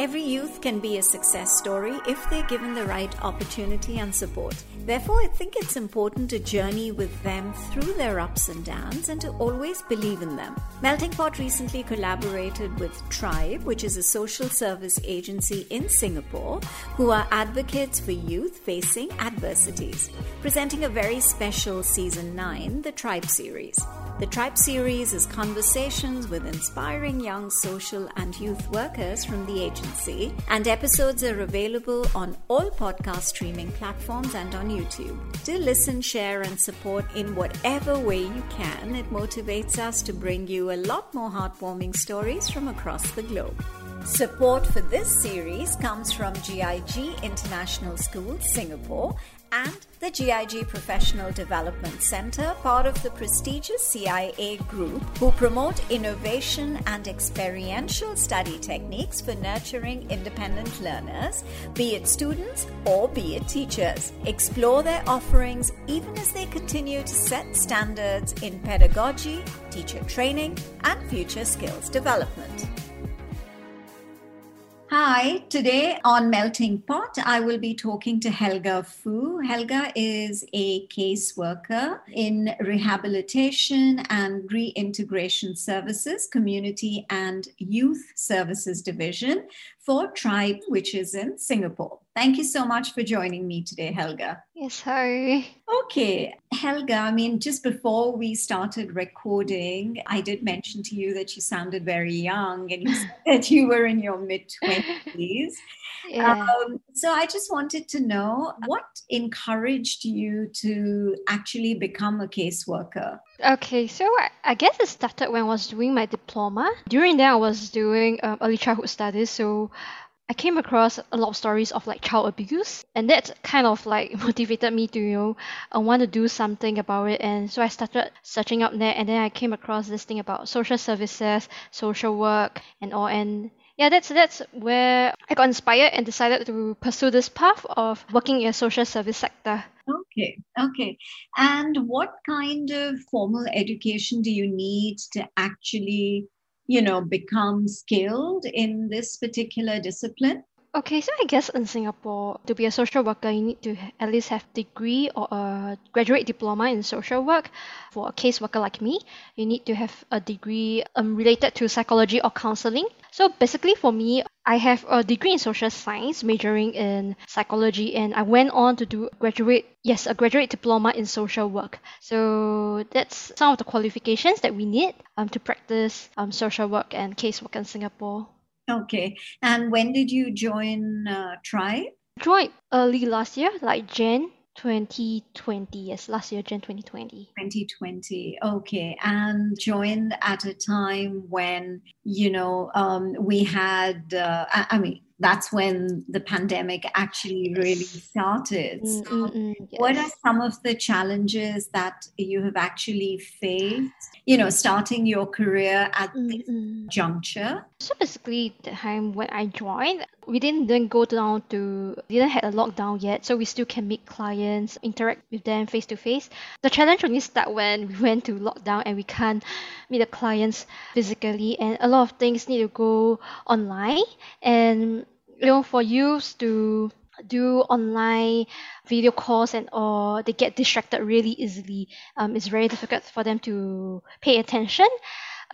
Every youth can be a success story if they're given the right opportunity and support. Therefore, I think it's important to journey with them through their ups and downs and to always believe in them. Melting Pot recently collaborated with Tribe, which is a social service agency in Singapore, who are advocates for youth facing adversities, presenting a very special season 9, the Tribe series. The Tribe series is conversations with inspiring young social and youth workers from the agency, and episodes are available on all podcast streaming platforms and on YouTube. Do listen, share, and support in whatever way you can. It motivates us to bring you a lot more heartwarming stories from across the globe. Support for this series comes from GIG International School, Singapore, and the GIG Professional Development Center, part of the prestigious CIA group, who promote innovation and experiential study techniques for nurturing independent learners, be it students or be it teachers. Explore their offerings even as they continue to set standards in pedagogy, teacher training, and future skills development. Hi, today on Melting Pot, I will be talking to Helga Fu. Helga is a caseworker in rehabilitation and reintegration services, community and youth services division for Tribe, which is in Singapore. Thank you so much for joining me today, Helga. Yes, hi. Okay, Helga, I mean, just before we started recording, I did mention to you that you sounded very young and you said that you were in your mid 20s. Yeah. Um, so I just wanted to know what encouraged you to actually become a caseworker? Okay, so I, I guess it started when I was doing my diploma. During that, I was doing um, early childhood studies, so I came across a lot of stories of like child abuse, and that kind of like motivated me to you know want to do something about it. And so I started searching up there, and then I came across this thing about social services, social work, and all. And yeah, that's that's where I got inspired and decided to pursue this path of working in a social service sector. Okay, okay. And what kind of formal education do you need to actually, you know, become skilled in this particular discipline? Okay, so I guess in Singapore, to be a social worker, you need to at least have degree or a graduate diploma in social work. For a caseworker like me, you need to have a degree um, related to psychology or counseling. So basically, for me, I have a degree in social science, majoring in psychology, and I went on to do graduate, yes, a graduate diploma in social work. So that's some of the qualifications that we need um, to practice um, social work and casework in Singapore. Okay. And when did you join uh, Tribe? joined early last year, like Jan 2020. Yes, last year, Jan 2020. 2020 okay and joined at a time when you know um, we had uh, I, I mean that's when the pandemic actually really started Mm, So mm, mm, what are some of the challenges that you have actually faced you know starting your career at this mm. juncture So basically, the time when I joined, we didn't then go down to didn't had a lockdown yet, so we still can meet clients, interact with them face to face. The challenge only start when we went to lockdown and we can't meet the clients physically, and a lot of things need to go online. And you know, for youths to do online video calls and all, they get distracted really easily. Um, it's very difficult for them to pay attention.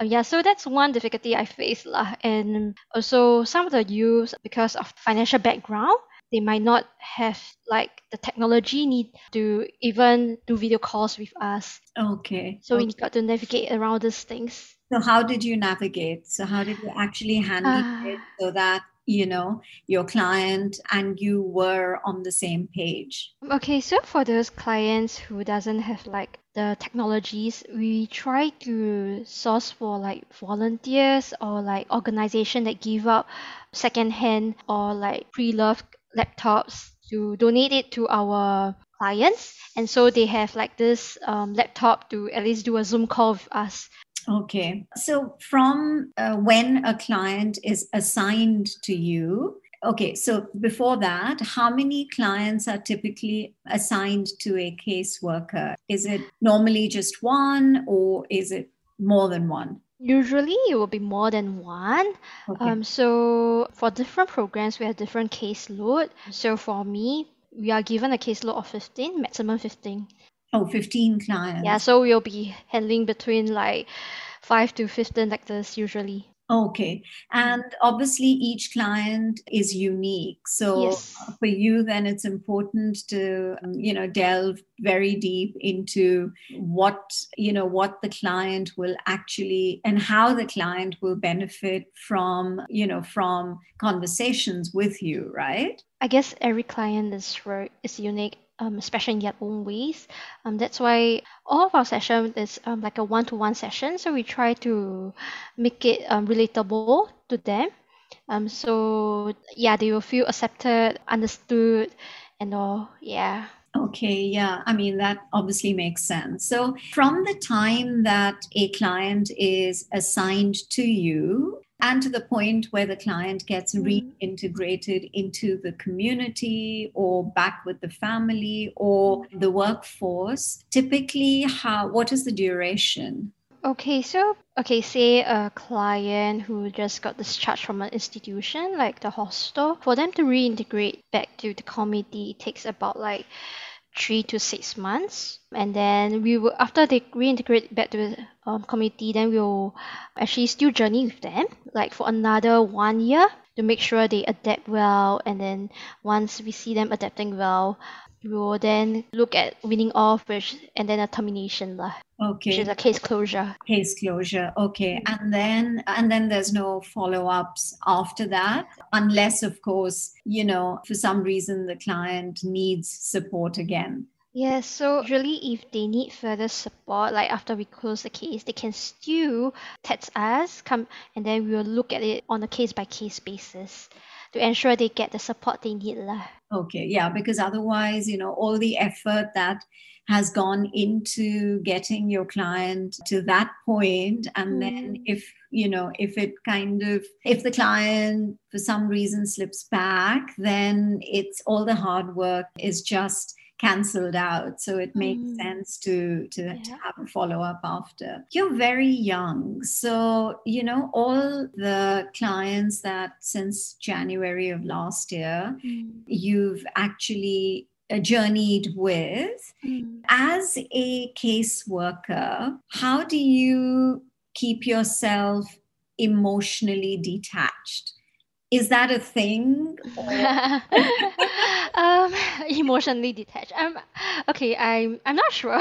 Uh, yeah, so that's one difficulty I face lah. And also some of the youth, because of financial background, they might not have like the technology need to even do video calls with us. Okay. So okay. we got to navigate around these things. So how did you navigate? So how did you actually handle Ah. it so that you know your client and you were on the same page? Okay, so for those clients who doesn't have like the technologies, we try to source for like volunteers or like organization that give out secondhand or like pre-loved laptops to donate it to our clients. And so they have like this um, laptop to at least do a Zoom call with us. Okay. So from uh, when a client is assigned to you, okay, so before that, how many clients are typically assigned to a caseworker? Is it normally just one or is it more than one? Usually it will be more than one. Okay. Um, so for different programs, we have different caseload. So for me, we are given a caseload of 15, maximum 15. Oh, 15 clients. Yeah, so we'll be handling between like 5 to 15 like this usually. Okay. And obviously, each client is unique. So Yes. for you, then it's important to, um, you know, delve very deep into what, you know, what the client will actually and how the client will benefit from, you know, from conversations with you, right? I guess every client is is unique, um, especially in their own ways. Um, that's why all of our session is um, like a one-to-one session. So we try to make it um, relatable to them. Um, so yeah, they will feel accepted, understood, and all. Yeah. Okay, yeah. I mean, that obviously makes sense. So, from the time that a client is assigned to you and to the point where the client gets Mhm. reintegrated into the community or back with the family or the workforce, typically, how what is the duration? Okay, so okay, say a client who just got discharged from an institution like the hostel, for them to reintegrate back to the community it takes about like three to six months, and then we will after they reintegrate back to the um, community, then we'll actually still journey with them like for another one year to make sure they adapt well, and then once we see them adapting well. We will then look at winning off, which and then a termination, lah, which Okay. is a case closure. case closure. Okay. Mm-hmm. And then and then there's no follow-ups after that unless of course you know for some reason the client needs support again. Yes, so usually if they need further support, like after we close the case, they can still text us, come and then we will look at it on a case by case basis to ensure they get the support they need. lah. okay yeah because otherwise you know all the effort that has gone into getting your client to that point and then Mm. if you know if it kind of if the client for some reason slips back then it's all the hard work is just cancelled out so it makes Mm. sense to to, to have a follow up after you're very young so you know all the clients that since january of last year you've actually uh, journeyed with Mm. as a caseworker, how do you keep yourself emotionally detached? Is that a thing? um, emotionally detached. Um, okay, I'm I'm not sure.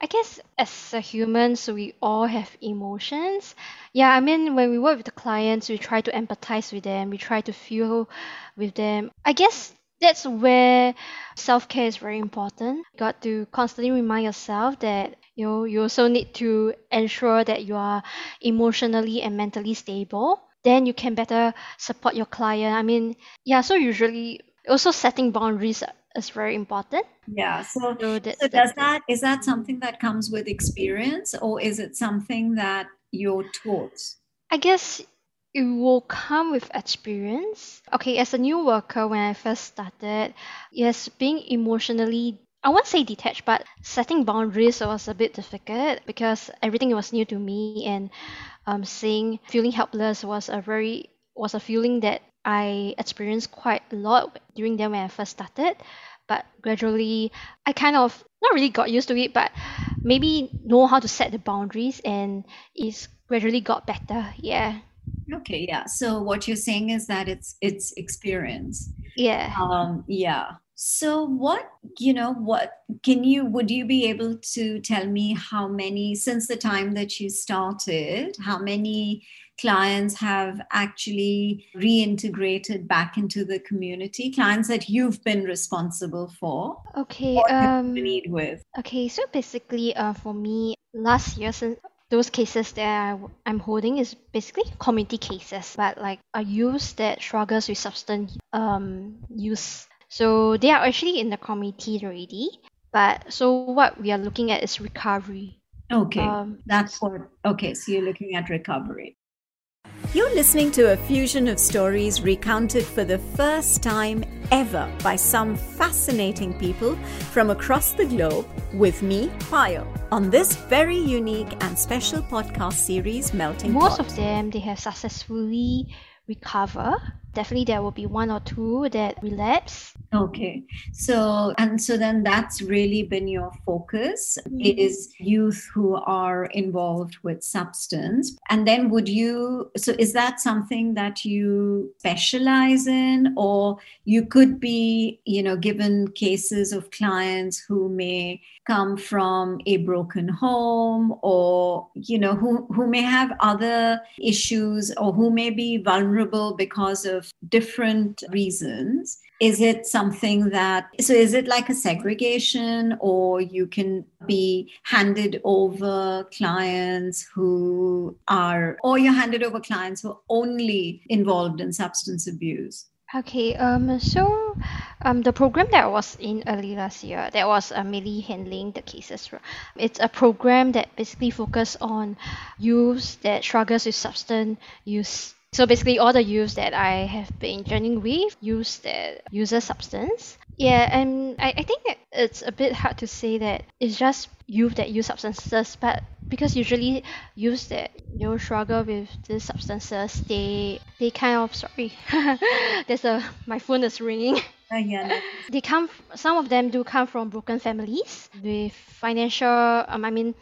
I guess as a human, so we all have emotions. Yeah, I mean, when we work with the clients, we try to empathize with them. We try to feel with them. I guess that's where self care is very important. You got to constantly remind yourself that you know you also need to ensure that you are emotionally and mentally stable. Then you can better support your client. I mean, yeah. So usually, also setting boundaries is very important. Yeah. So, So that, so does that is that something that comes with experience, or is it something that you're taught? I guess it will come with experience. Okay, as a new worker, when I first started, yes, being emotionally, I won't say detached, but setting boundaries was a bit difficult because everything was new to me, and um, saying feeling helpless was a very was a feeling that I experienced quite a lot during then when I first started. But gradually, I kind of not really got used to it, but maybe know how to set the boundaries, and it's gradually got better. Yeah. Okay, yeah. So what you're saying is that it's it's experience. Yeah. Um, yeah. So, what, you know, what can you, would you be able to tell me how many, since the time that you started, how many clients have actually reintegrated back into the community, clients that you've been responsible for? Okay. Um. need with? Okay. So basically, uh, for me, last year since those cases that I, I'm holding is basically community cases, but like a youth that struggles with substance um use. So they are actually in the community already. But so what we are looking at is recovery. Okay. Um, That's what, okay. So, you're looking at recovery. You're listening to a fusion of stories recounted for the first time ever by some fascinating people from across the globe with me, Payal, on this very unique and special podcast series, Melting most Pot. of them they have successfully recover. Definitely there will be one or two that relapse. Okay. So, and so then that's really been your focus mm-hmm. is youth who are involved with substance. And then would you, so is that something that you specialize in, or you could be, you know, given cases of clients who may come from a broken home or, you know, who, who may have other issues or who may be vulnerable because of different reasons? is it something that so is it like a segregation or you can be handed over clients who are or you're handed over clients who are only involved in substance abuse Okay, um, so um, the program that I was in early last year, that was uh, mainly handling the cases. It's a program that basically focus on youths that struggles with substance use. So basically, all the youths that I have been journeying with, use that user substance. Yeah, and I, I think it's a bit hard to say that it's just youth that use substances, but because usually youths that you know struggle with these substances, they they kind of sorry. There's a my phone is ringing. Uh, yeah they come some of them do come from broken families with financial um, i mean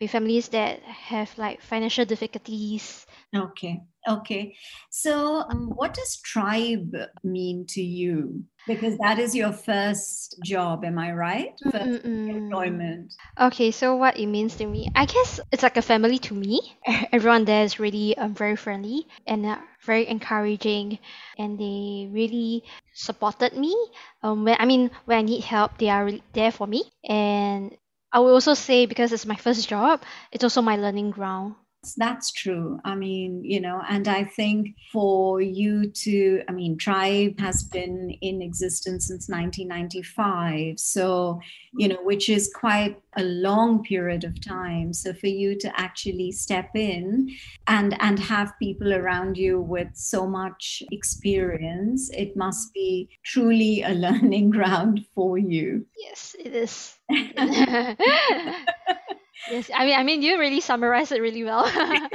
with families that have like financial difficulties okay okay. So um, what does tribe mean to you? Because that is your first job am i right? First employment. Okay so what it means to me i guess it's like a family to me. Everyone there is really um, very friendly and uh, very encouraging and they really supported me. Um, when i mean when i need help they are really there for me. And i will also say because it's my first job it's also my learning ground That's true. I mean, you know, and I think for you to, I mean, Tribe has been in existence since 1995. So, you know, which is quite a long period of time. So for you to actually step in and and have people around you with so much experience, it must be truly a learning ground for you. Yes, it is. yes, I mean, I mean, you really summarized it really well.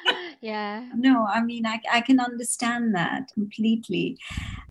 yeah. No, I mean, I, I can understand that completely.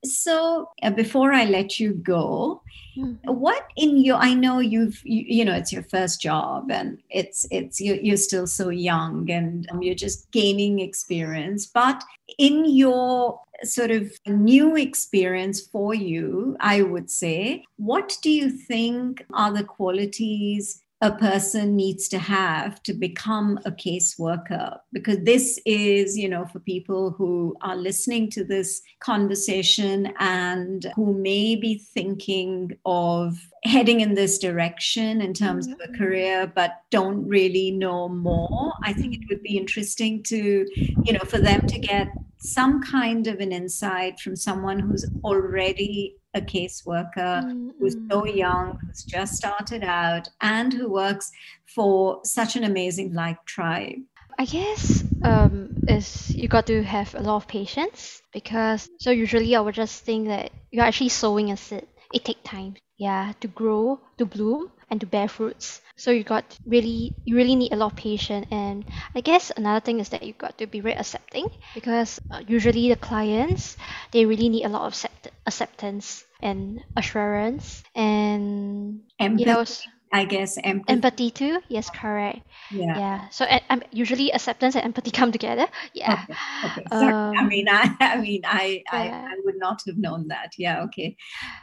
So, uh, before I let you go, Mm. what in your I know you've you, you know it's your first job and it's it's you, you're still so young and um, you're just gaining experience, but in your sort of new experience for you, I would say, what do you think are the qualities a person needs to have to become a caseworker because this is you know for people who are listening to this conversation and who may be thinking of heading in this direction in terms of a mm-hmm. career but don't really know more. I think it would be interesting to you know for them to get some kind of an insight from someone who's already a caseworker who's so young, who's just started out, and who works for such an amazing like tribe. I guess um, is you got to have a lot of patience because so usually I would just think that you're actually sowing a seed. It takes time, yeah, to grow, to bloom, and to bear fruits. So you got really, you really need a lot of patience. And I guess another thing is that you got to be very accepting because uh, usually the clients they really need a lot of accept- acceptance and assurance and Empathy. you know, I guess empathy. Empathy too. Yes, correct. Yeah. Yeah. So uh, um, usually acceptance and empathy come together. Yeah. Okay. okay. Sorry. I Um, mean, I, I mean, I, I, yeah. I would not have known that. Yeah. Okay.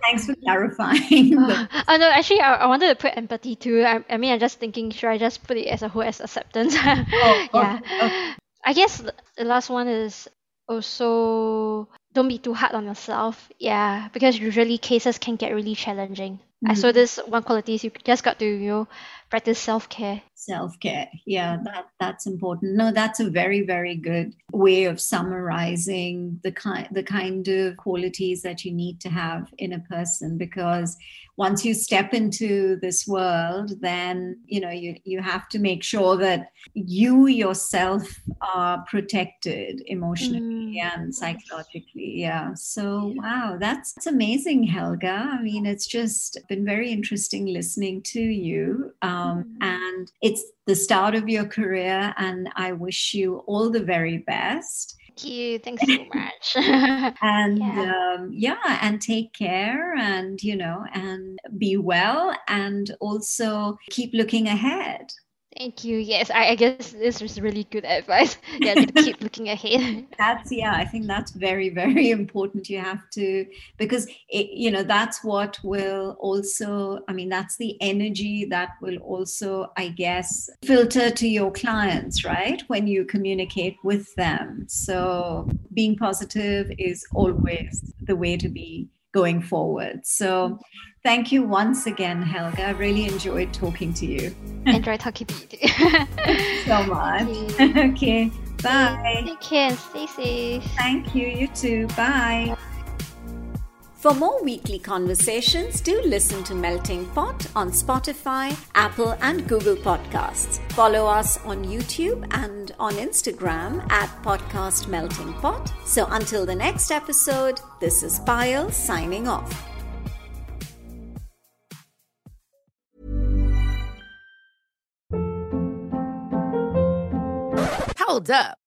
Thanks for clarifying. the- Oh no, actually, I, I wanted to put empathy too. I, I mean, I'm just thinking, should I just put it as a whole as acceptance? Oh, yeah. okay. I guess the last one is also don't be too hard on yourself. Yeah, because usually cases can get really challenging. I saw mm-hmm. this one quality is you just got to you know practice self care. self-care. Yeah that that's important. No that's a very very good way of summarizing the kind the kind of qualities that you need to have in a person because once you step into this world then you know you you have to make sure that you yourself are protected emotionally mm. and psychologically. Yeah. So wow that's, that's amazing helga. I mean it's just been very interesting listening to you um, and it's the start of your career and i wish you all the very best Thank you. Thanks so much. and Yeah. um, yeah and take care and you know and be well and also keep looking ahead Thank you. Yes, I, I guess this is really good advice. Yeah, to keep looking ahead. that's yeah i think that's very very important you have to because it, you know that's what will also i mean that's the energy that will also i guess filter to your clients right when you communicate with them so being positive is always the way to be going forward. So mm-hmm. thank you once again helga. I really enjoyed talking to you. Enjoy talking to you too. so much. You. okay bye. Take care. Stay safe. thank you. You too. Bye For more weekly conversations, do listen to Melting Pot on Spotify, Apple, and Google Podcasts. Follow us on YouTube and on Instagram at Podcast Melting Pot. So until the next episode, this is Payal signing off. Hold up.